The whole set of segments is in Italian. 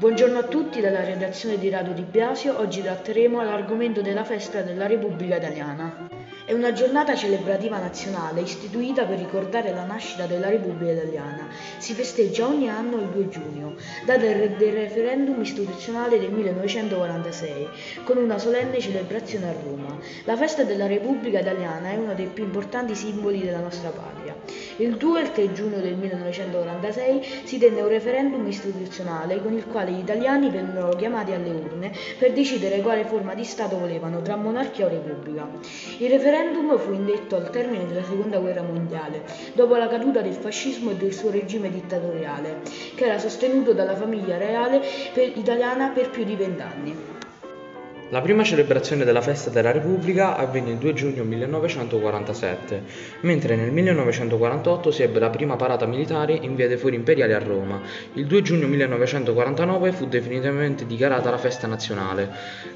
Buongiorno a tutti dalla redazione di Radio Di Biasio. Oggi tratteremo l'argomento della festa della Repubblica Italiana. È una giornata celebrativa nazionale istituita per ricordare la nascita della Repubblica Italiana. Si festeggia ogni anno il 2 giugno, data del referendum istituzionale del 1946, con una solenne celebrazione a Roma. La festa della Repubblica Italiana è uno dei più importanti simboli della nostra patria. Il 2 e il 3 giugno del 1946 si tenne un referendum istituzionale con il quale gli italiani vennero chiamati alle urne per decidere quale forma di Stato volevano, tra monarchia o repubblica. Il referendum referendum fu indetto al termine della seconda guerra mondiale, dopo la caduta del fascismo e del suo regime dittatoriale, che era sostenuto dalla famiglia reale per italiana per più di vent'anni. La prima celebrazione della festa della Repubblica avvenne il 2 giugno 1947, mentre nel 1948 si ebbe la prima parata militare in via dei Fori Imperiali a Roma. Il 2 giugno 1949 fu definitivamente dichiarata la festa nazionale.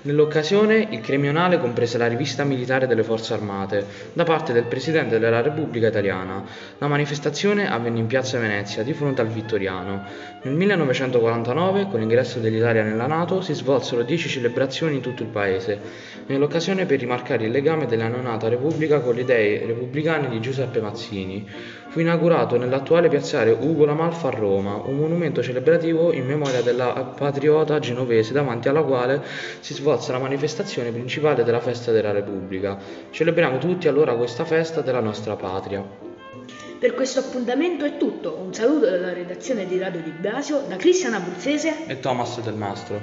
Nell'occasione il Cremionale comprese la rivista militare delle Forze Armate da parte del Presidente della Repubblica Italiana. La manifestazione avvenne in piazza Venezia, di fronte al Vittoriano. Nel 1949, con l'ingresso dell'Italia nella Nato, si svolsero 10 celebrazioni in tutto il paese, nell'occasione per rimarcare il legame della neonata Repubblica con le idee repubblicane di Giuseppe Mazzini. Fu inaugurato nell'attuale piazzale Ugo La Malfa a Roma, un monumento celebrativo in memoria della patriota genovese davanti alla quale si svolse la manifestazione principale della festa della Repubblica. Celebriamo tutti allora questa festa della nostra patria. Per questo appuntamento è tutto. Un saluto dalla redazione di Radio Di Blasio da Cristiana Abruzzese e Thomas Del Mastro.